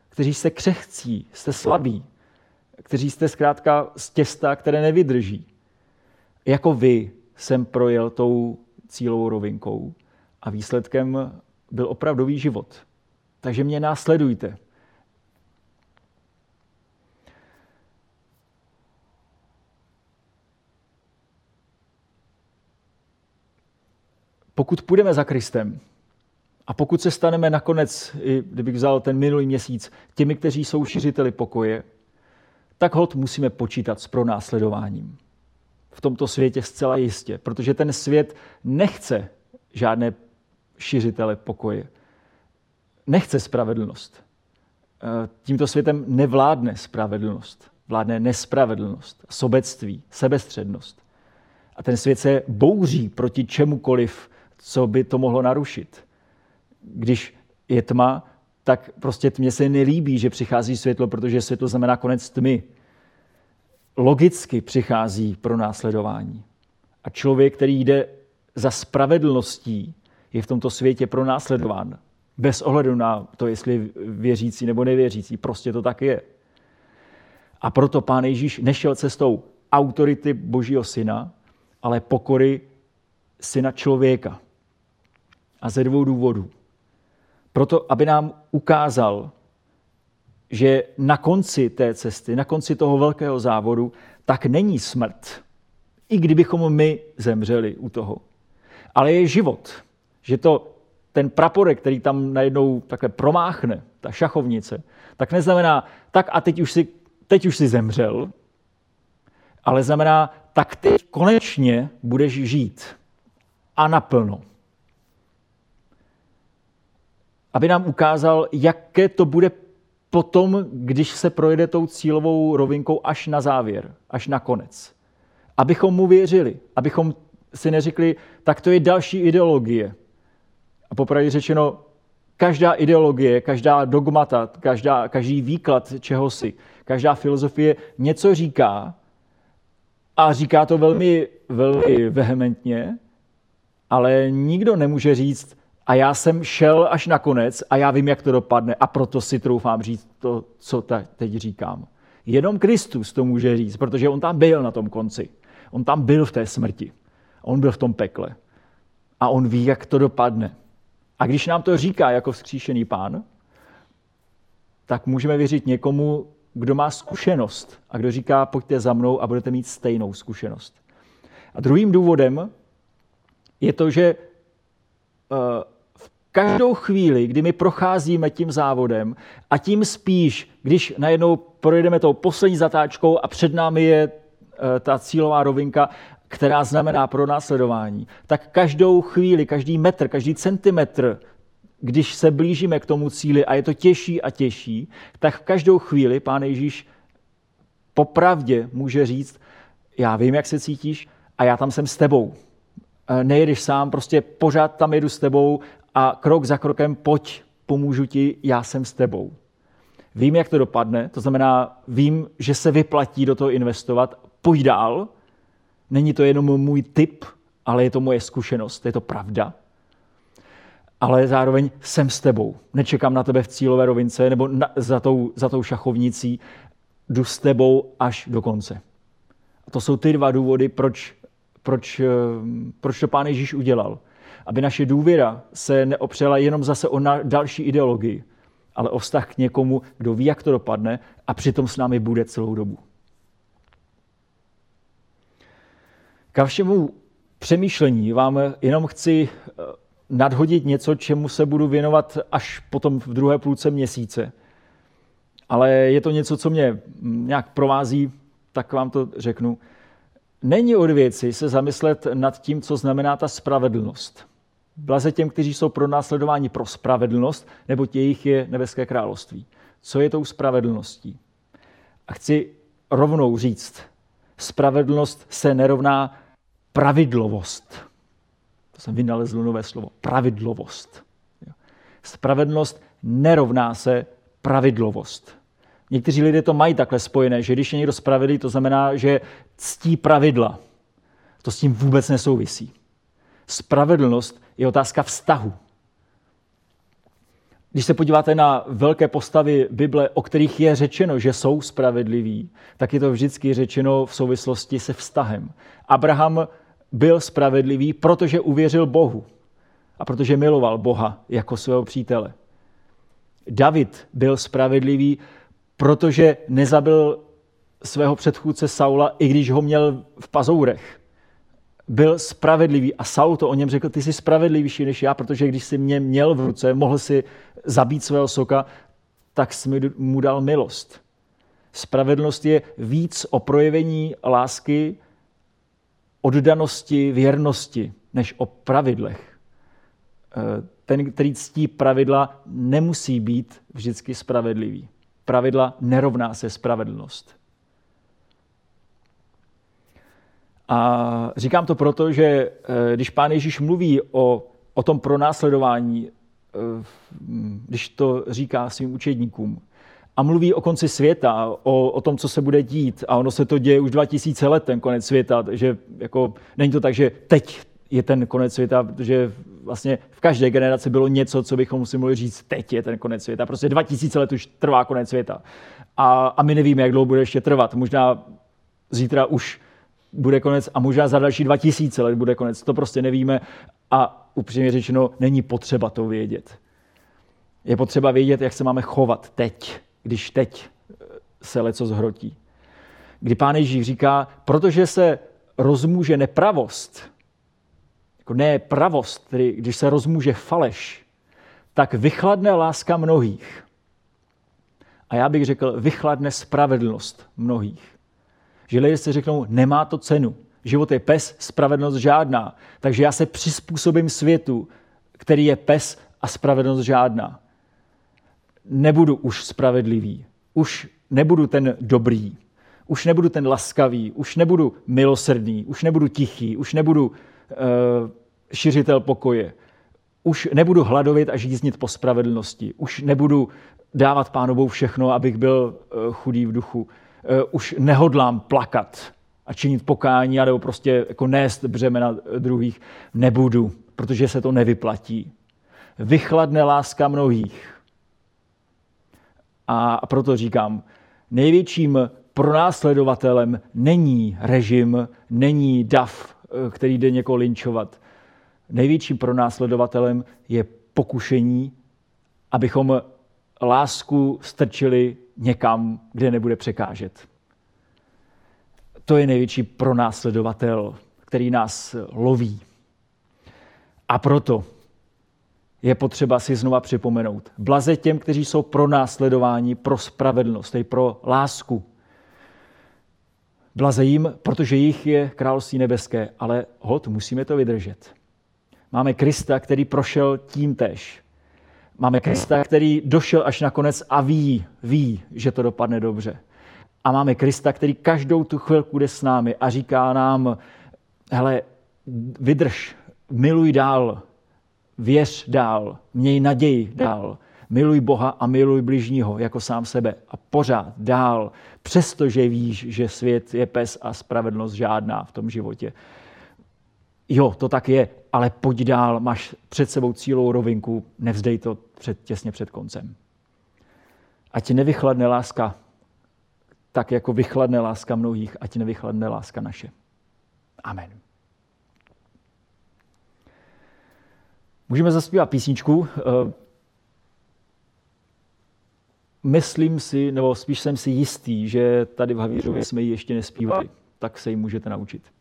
kteří jste křehcí, jste slabí, kteří jste zkrátka z těsta, které nevydrží. Jako vy jsem projel tou cílovou rovinkou a výsledkem byl opravdový život. Takže mě následujte. Pokud půjdeme za Kristem, a pokud se staneme nakonec, kdybych vzal ten minulý měsíc, těmi, kteří jsou šiřiteli pokoje, tak hod musíme počítat s pronásledováním. V tomto světě zcela jistě, protože ten svět nechce žádné šiřitele pokoje. Nechce spravedlnost. E, tímto světem nevládne spravedlnost. Vládne nespravedlnost, sobectví, sebestřednost. A ten svět se bouří proti čemukoliv, co by to mohlo narušit když je tma, tak prostě tmě se nelíbí, že přichází světlo, protože světlo znamená konec tmy. Logicky přichází pro následování. A člověk, který jde za spravedlností, je v tomto světě pro následován. Bez ohledu na to, jestli věřící nebo nevěřící. Prostě to tak je. A proto pán Ježíš nešel cestou autority Božího syna, ale pokory syna člověka. A ze dvou důvodů. Proto, aby nám ukázal, že na konci té cesty, na konci toho velkého závodu, tak není smrt. I kdybychom my zemřeli u toho. Ale je život. Že to ten praporek, který tam najednou takhle promáchne, ta šachovnice, tak neznamená, tak a teď už si, teď už si zemřel, ale znamená, tak teď konečně budeš žít. A naplno aby nám ukázal, jaké to bude potom, když se projede tou cílovou rovinkou až na závěr, až na konec. Abychom mu věřili, abychom si neřekli, tak to je další ideologie. A popravdě řečeno, každá ideologie, každá dogmata, každá, každý výklad čehosi, každá filozofie něco říká a říká to velmi, velmi vehementně, ale nikdo nemůže říct, a já jsem šel až na konec a já vím, jak to dopadne a proto si troufám říct to, co teď říkám. Jenom Kristus to může říct, protože on tam byl na tom konci. On tam byl v té smrti. On byl v tom pekle. A on ví, jak to dopadne. A když nám to říká jako vzkříšený pán, tak můžeme věřit někomu, kdo má zkušenost a kdo říká, pojďte za mnou a budete mít stejnou zkušenost. A druhým důvodem je to, že eh, každou chvíli, kdy my procházíme tím závodem a tím spíš, když najednou projedeme tou poslední zatáčkou a před námi je eh, ta cílová rovinka která znamená pro následování, tak každou chvíli, každý metr, každý centimetr, když se blížíme k tomu cíli a je to těžší a těžší, tak každou chvíli Pán Ježíš popravdě může říct, já vím, jak se cítíš a já tam jsem s tebou. E, nejedeš sám, prostě pořád tam jedu s tebou a krok za krokem pojď, pomůžu ti, já jsem s tebou. Vím, jak to dopadne, to znamená, vím, že se vyplatí do toho investovat, pojď dál, Není to jenom můj tip, ale je to moje zkušenost, je to pravda. Ale zároveň jsem s tebou. Nečekám na tebe v cílové rovince nebo na, za, tou, za tou šachovnicí. Jdu s tebou až do konce. A to jsou ty dva důvody, proč, proč, eh, proč to Pán Ježíš udělal. Aby naše důvěra se neopřela jenom zase o další ideologii, ale o vztah k někomu, kdo ví, jak to dopadne a přitom s námi bude celou dobu. K všemu přemýšlení vám jenom chci eh, nadhodit něco, čemu se budu věnovat až potom v druhé půlce měsíce. Ale je to něco, co mě mm, nějak provází, tak vám to řeknu. Není od věci se zamyslet nad tím, co znamená ta spravedlnost. Blaze těm, kteří jsou pro následování pro spravedlnost, nebo jejich je nebeské království. Co je tou spravedlností? A chci rovnou říct, spravedlnost se nerovná pravidlovost. To jsem vynalezl nové slovo. Pravidlovost. Spravedlnost nerovná se pravidlovost. Někteří lidé to mají takhle spojené, že když je někdo spravedlivý, to znamená, že ctí pravidla. To s tím vůbec nesouvisí. Spravedlnost je otázka vztahu. Když se podíváte na velké postavy Bible, o kterých je řečeno, že jsou spravedliví, tak je to vždycky řečeno v souvislosti se vztahem. Abraham byl spravedlivý, protože uvěřil Bohu a protože miloval Boha jako svého přítele. David byl spravedlivý, protože nezabil svého předchůdce Saula, i když ho měl v pazourech. Byl spravedlivý a Saul to o něm řekl, ty jsi spravedlivější než já, protože když jsi mě měl v ruce, mohl si zabít svého soka, tak jsi mu dal milost. Spravedlnost je víc o projevení lásky oddanosti, věrnosti, než o pravidlech. Eh, ten, který ctí pravidla, nemusí být vždycky spravedlivý. Pravidla nerovná se spravedlnost. A říkám to proto, že eh, když pán Ježíš mluví o, o tom pronásledování, eh, když to říká svým učedníkům, a mluví o konci světa, o, o tom, co se bude dít. A ono se to děje už 2000 let, ten konec světa. že jako, není to tak, že teď je ten konec světa, protože vlastně v každé generaci bylo něco, co bychom si mohli říct, teď je ten konec světa. Prostě 2000 let už trvá konec světa. A, a my nevíme, jak dlouho bude ještě trvat. Možná zítra už bude konec a možná za další 2000 let bude konec. To prostě nevíme a upřímně řečeno není potřeba to vědět. Je potřeba vědět, jak se máme chovat teď když teď eh, se leco zhrotí. Kdy pán Ježíš říká, protože se rozmůže nepravost, jako ne pravost, tedy když se rozmůže faleš, tak vychladne láska mnohých. A já bych řekl, vychladne spravedlnost mnohých. Že lidé si řeknou, nemá to cenu. Život je pes, spravedlnost žádná. Takže já se přizpůsobím světu, který je pes a spravedlnost žádná. Nebudu už spravedlivý, už nebudu ten dobrý, už nebudu ten laskavý, už nebudu milosrdný, už nebudu tichý, už nebudu uh, šiřitel pokoje, už nebudu hladovit a žíznit po spravedlnosti, už nebudu dávat pánovou všechno, abych byl uh, chudý v duchu, už nehodlám plakat a činit pokání, nebo prostě jako nést břemena druhých, nebudu, protože se to nevyplatí. Vychladne láska mnohých. A proto říkám, největším pronásledovatelem není režim, není DAF, eh, který jde někoho linčovat. Největším pronásledovatelem je pokušení, abychom lásku strčili někam, kde nebude překážet. To je největší pronásledovatel, který nás loví. A proto je potřeba si znova připomenout. Blaze těm, kteří jsou pro následování, pro spravedlnost, tedy pro lásku. Blaze jim, protože jich je království nebeské, ale hod, musíme to vydržet. Máme Krista, který prošel tím tež. Máme Krista, který došel až nakonec a ví, ví, že to dopadne dobře. A máme Krista, který každou tu chvilku jde s námi a říká nám, hele, vydrž, miluj dál, věř dál, měj naději dál, miluj Boha a miluj bližního jako sám sebe a pořád dál, přestože víš, že svět je pes a spravedlnost žádná v tom životě. Jo, to tak je, ale pojď dál, máš před sebou cílou rovinku, nevzdej to před, těsně před koncem. Ať nevychladne láska tak, jako vychladne láska mnohých, ať nevychladne láska naše. Amen. Můžeme zaspívat písničku. Eh, myslím si, nebo spíš jsem si jistý, že tady v Havířově jsme ji ještě nespívali, tak se ji můžete naučit.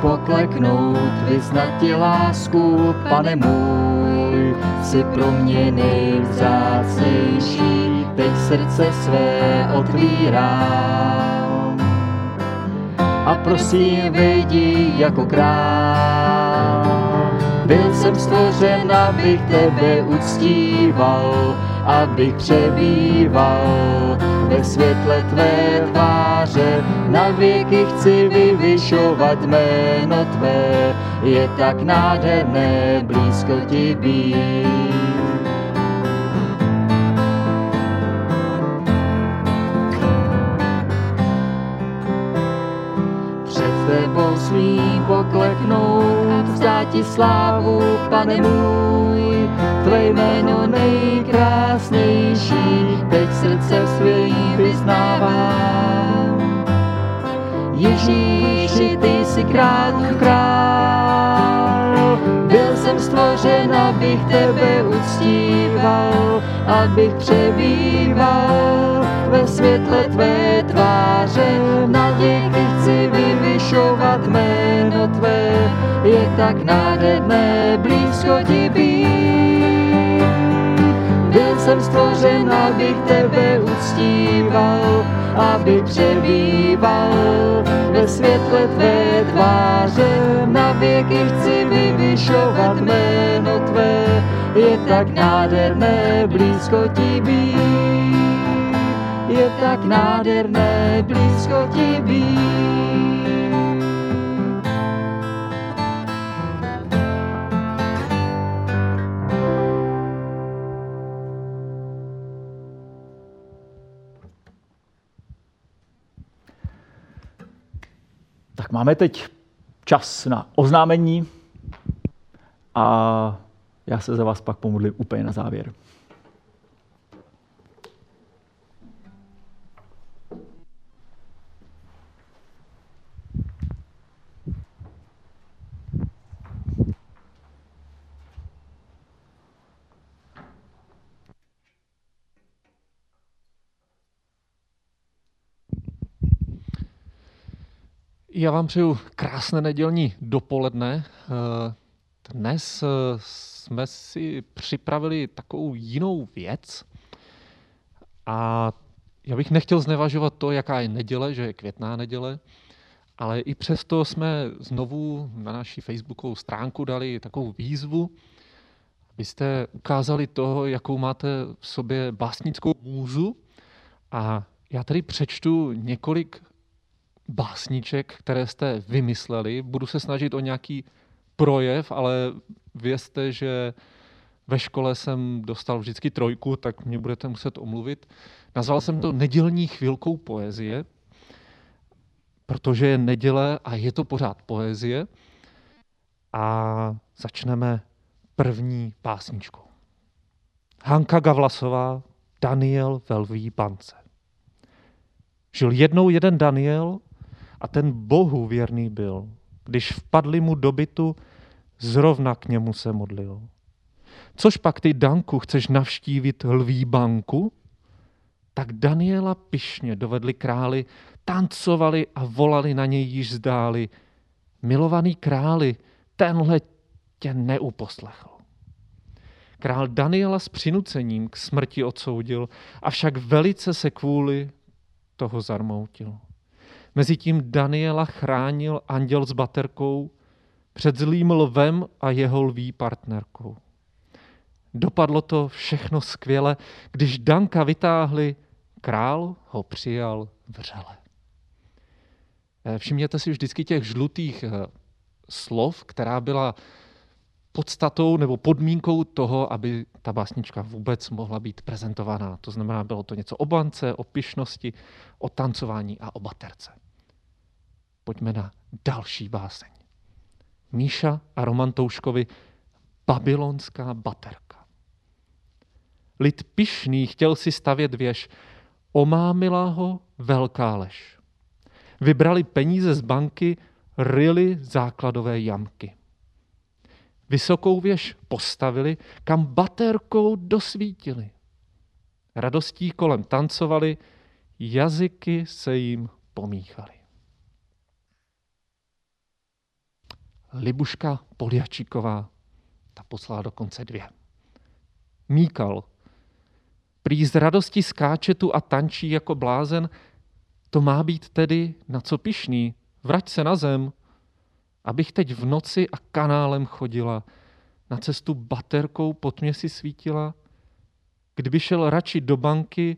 Pokleknout, vyznat ti lásku, pane můj, si pro mě nejvzácnější, teď srdce své otvírám. A prosím, vejdi jako král, byl jsem stvořen, abych tebe uctíval, abych přebýval ve světle tvé tváře. Na věky chci vyvyšovat jméno tvé, je tak nádherné blízko ti být. Před tebou smím pokleknout, vzdát ti slávu, pane můj, tvé jméno nejkrásnější, teď srdce svým vyznávám. Ježíši, ty jsi král, král, byl jsem stvořen, abych tebe uctíval, abych přebýval ve světle tvé tváře. Na věky chci vyvyšovat jméno tvé, je tak nádherné být. Byl jsem stvořen, abych tebe uctíval, abych přebýval ve světle tvé tváře. Na věky chci vyvyšovat jméno tvé, je tak nádherné blízko ti být. Je tak nádherné blízko ti být. Tak máme teď čas na oznámení a já se za vás pak pomodlím úplně na závěr. Já vám přeju krásné nedělní dopoledne. Eh, dnes eh, jsme si připravili takovou jinou věc a já bych nechtěl znevažovat to, jaká je neděle, že je květná neděle, ale i přesto jsme znovu na naší facebookovou stránku dali takovou výzvu, abyste ukázali toho, jakou máte v sobě básnickou můzu a já tady přečtu několik básníček, které jste vymysleli. Budu se snažit o nějaký projev, ale vězte, že ve škole jsem dostal vždycky trojku, tak mě budete muset omluvit. Nazval jsem to nedělní chvilkou poezie, protože je neděle a je to pořád poezie. A začneme první pásničkou. Hanka Gavlasová, Daniel Velví Pance. Žil jednou jeden Daniel a ten Bohu věrný byl. Když vpadli mu do bytu, zrovna k němu se modlil. Což pak ty, Danku, chceš navštívit lví banku? Tak Daniela pišně dovedli králi, tancovali a volali na něj již zdáli. Milovaný králi, tenhle tě neuposlechl. Král Daniela s přinucením k smrti odsoudil, avšak velice se kvůli toho zarmoutil. Mezitím Daniela chránil anděl s baterkou před zlým lvem a jeho lví partnerkou. Dopadlo to všechno skvěle, když Danka vytáhli, král ho přijal vřele. Eh, všimněte si vždycky těch žlutých eh, slov, která byla podstatou nebo podmínkou toho, aby ta básnička vůbec mohla být prezentovaná. To znamená, bylo to něco o bance, o pišnosti, o tancování a o baterce. Pojďme na další báseň. Míša a Roman Touškovi Babylonská baterka. Lid pišný chtěl si stavět věž, omámila ho velká lež. Vybrali peníze z banky, ryli základové jamky. Vysokou věž postavili, kam baterkou dosvítili. Radostí kolem tancovali, jazyky se jim pomíchaly. Libuška Poliačíková, ta poslala dokonce dvě. Míkal. Prý z radosti skáče tu a tančí jako blázen, to má být tedy na co pišný, vrať se na zem, abych teď v noci a kanálem chodila, na cestu baterkou pod mě si svítila, kdyby šel radši do banky,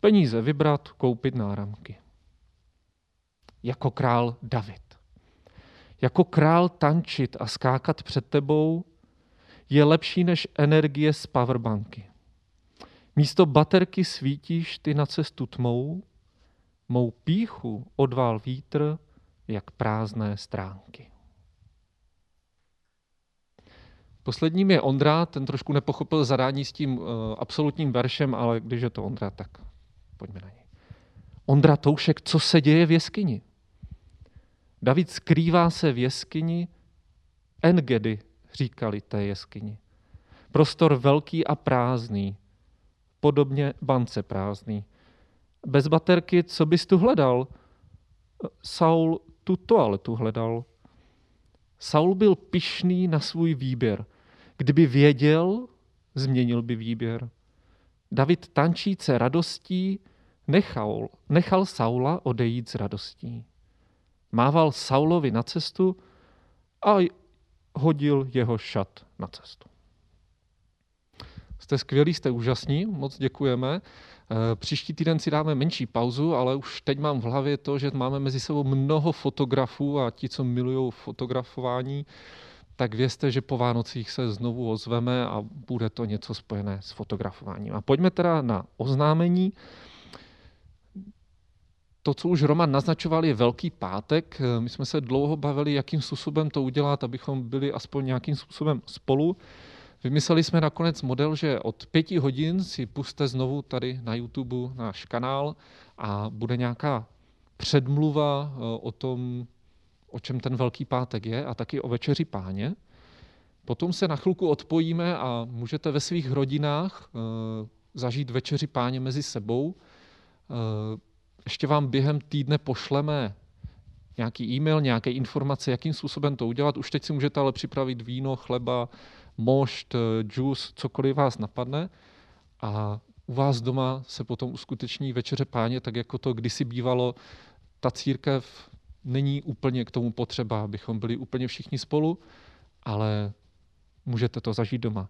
peníze vybrat, koupit náramky. Jako král David. Jako král tančit a skákat před tebou je lepší než energie z powerbanky. Místo baterky svítíš ty na cestu tmou, mou píchu odvál vítr, jak prázdné stránky. Posledním je Ondra, ten trošku nepochopil zadání s tím uh, absolutním veršem, ale když je to Ondra, tak pojďme na něj. Ondra Toušek, co se děje v jeskyni? David skrývá se v jeskyni, Engedy říkali té jeskyni. Prostor velký a prázdný, podobně bance prázdný. Bez baterky, co bys tu hledal? Saul tu toaletu hledal. Saul byl pišný na svůj výběr. Kdyby věděl, změnil by výběr. David tančíce radostí nechal, nechal Saula odejít s radostí mával Saulovi na cestu a hodil jeho šat na cestu. Jste skvělí, jste úžasní, moc děkujeme. Eh, příští týden si dáme menší pauzu, ale už teď mám v hlavě to, že máme mezi sebou mnoho fotografů a ti, co milují fotografování, tak vězte, že po Vánocích se znovu ozveme a bude to něco spojené s fotografováním. A pojďme teda na oznámení. To, co už Roman naznačoval, je Velký pátek. My jsme se dlouho bavili, jakým způsobem to udělat, abychom byli aspoň nějakým způsobem spolu. Vymysleli jsme nakonec model, že od pěti hodin si puste znovu tady na YouTube náš kanál a bude nějaká předmluva eh, o tom, o čem ten Velký pátek je a taky o večeři páně. Potom se na chvilku odpojíme a můžete ve svých rodinách eh, zažít večeři páně mezi sebou. Eh, ještě vám během týdne pošleme nějaký e-mail, nějaké informace, jakým způsobem to udělat. Už teď si můžete ale připravit víno, chleba, mošt, džus, cokoliv vás napadne. A u vás doma se potom uskuteční večeře páně, tak jako to kdysi bývalo. Ta církev není úplně k tomu potřeba, abychom byli úplně všichni spolu, ale můžete to zažít doma.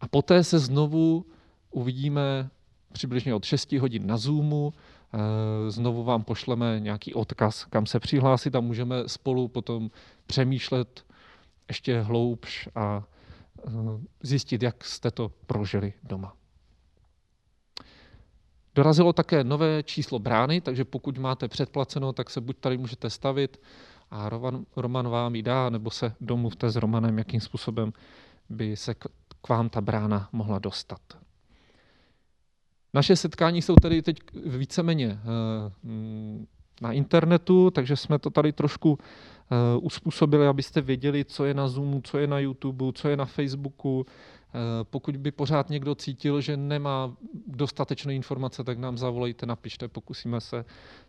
A poté se znovu uvidíme přibližně od 6 hodin na Zoomu. Eh, znovu vám pošleme nějaký odkaz, kam se přihlásit a můžeme spolu potom přemýšlet ještě hloubš a eh, zjistit, jak jste to prožili doma. Dorazilo také nové číslo brány, takže pokud máte předplaceno, tak se buď tady můžete stavit a Roman, Roman vám ji dá, nebo se domluvte s Romanem, jakým způsobem by se k vám ta brána mohla dostat. Naše setkání jsou tady teď víceméně eh, mm, na internetu, takže jsme to tady trošku eh, uspůsobili, abyste věděli, co je na Zoomu, co je na YouTube, co je na Facebooku. Eh, pokud by pořád někdo cítil, že nemá dostatečné informace, tak nám zavolejte, napište, pokusíme se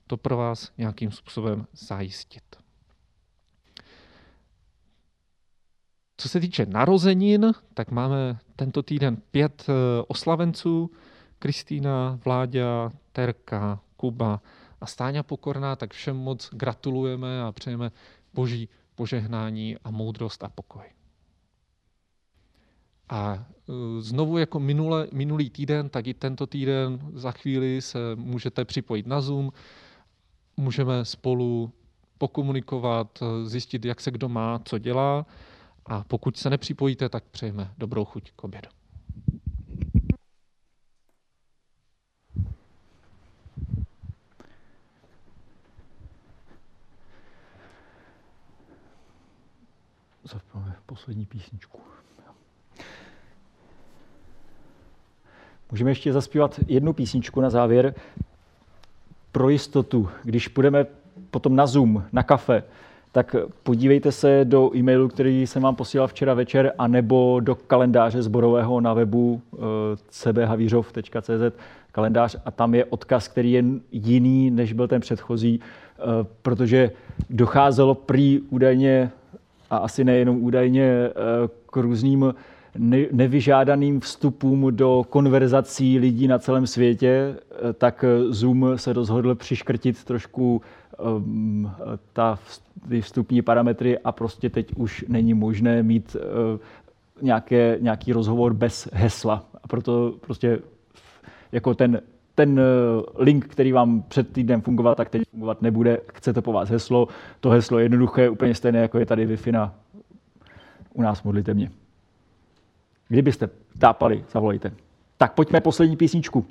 to pro vás nějakým způsobem zajistit. Co se týče narozenin, tak máme tento týden pět oslavenců. Kristýna, Vláďa, Terka, Kuba a Stáňa Pokorná, tak všem moc gratulujeme a přejeme boží požehnání a moudrost a pokoj. A e, znovu jako minule, minulý týden, tak i tento týden za chvíli se můžete připojit na Zoom, můžeme spolu pokomunikovat, e, zjistit, jak se kdo má, co dělá a pokud se nepřipojíte, tak přejeme dobrou chuť k obědu. Zapneme poslední písničku. Můžeme ještě zaspívat jednu písničku na závěr. Pro jistotu, když půjdeme potom na Zoom, na kafe, tak podívejte se do e-mailu, který jsem vám posílal včera večer, anebo do kalendáře zborového na webu eh, cbhavířov.cz kalendář a tam je odkaz, který je jiný, než byl ten předchozí, eh, protože docházelo prý údajně a asi nejenom údajně eh, k různým nevyžádaným vstupům do konverzací lidí na celém světě, eh, tak Zoom se rozhodl přiškrtit trošku ehm, ta vstupní parametry a prostě teď už není možné mít eh, nějaké, nějaký rozhovor bez hesla. A proto prostě jako ten ten eh, link, který vám před týdnem fungoval, tak teď fungovat nebude. Chcete po vás heslo, to heslo je jednoduché, úplně stejné, jako je tady Wi-Fi na, u nás modlite mě. Kdybyste tápali, zavolejte. Tak pojďme poslední písničku.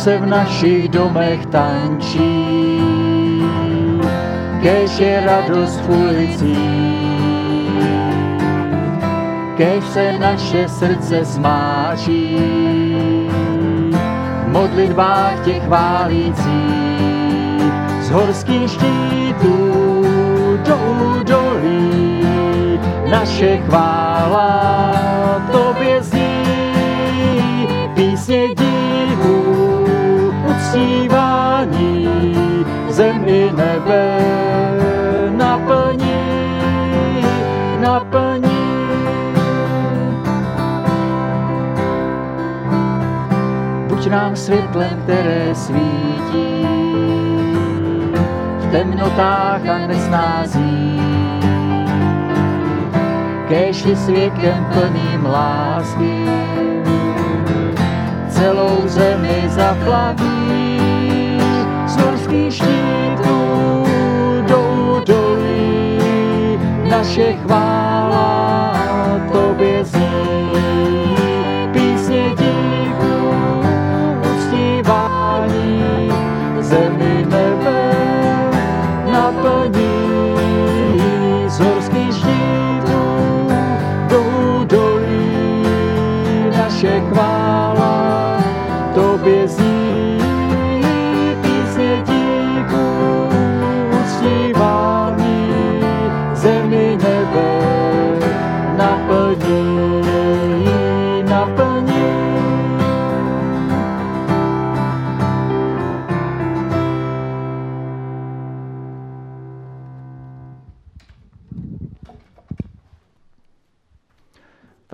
Se v našich domech tančí, kež je radost v ulicích, kež se naše srdce smáčí, v modlitbách těch chválících, z horských štítů do údolí, naše chvála tobě zní, písně díků uctívání zem i nebe naplní, naplní. Buď nám světlem, které svítí v temnotách a nesnází. Kéž je svěkem plným lásky, celou zemi zaplaví. Z horských štítů jdou dolí, naše chvála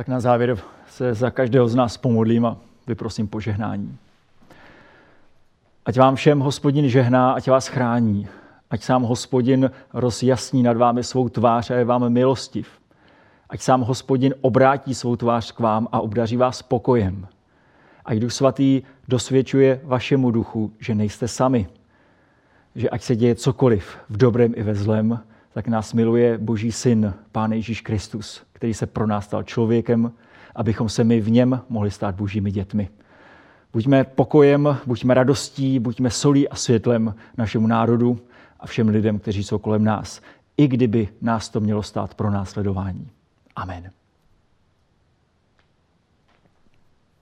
Tak na závěr se za každého z nás pomodlím a vyprosím požehnání. Ať vám všem hospodin žehná, ať vás chrání. Ať sám hospodin rozjasní nad vámi svou tvář a je vám milostiv. Ať sám hospodin obrátí svou tvář k vám a obdaří vás pokojem. Ať duch svatý dosvědčuje vašemu duchu, že nejste sami. Že ať se děje cokoliv v dobrém i ve zlém, tak nás miluje Boží syn, Pán Ježíš Kristus, který se pro nás stal člověkem, abychom se my v něm mohli stát božími dětmi. Buďme pokojem, buďme radostí, buďme solí a světlem našemu národu a všem lidem, kteří jsou kolem nás, i kdyby nás to mělo stát pro následování. Amen.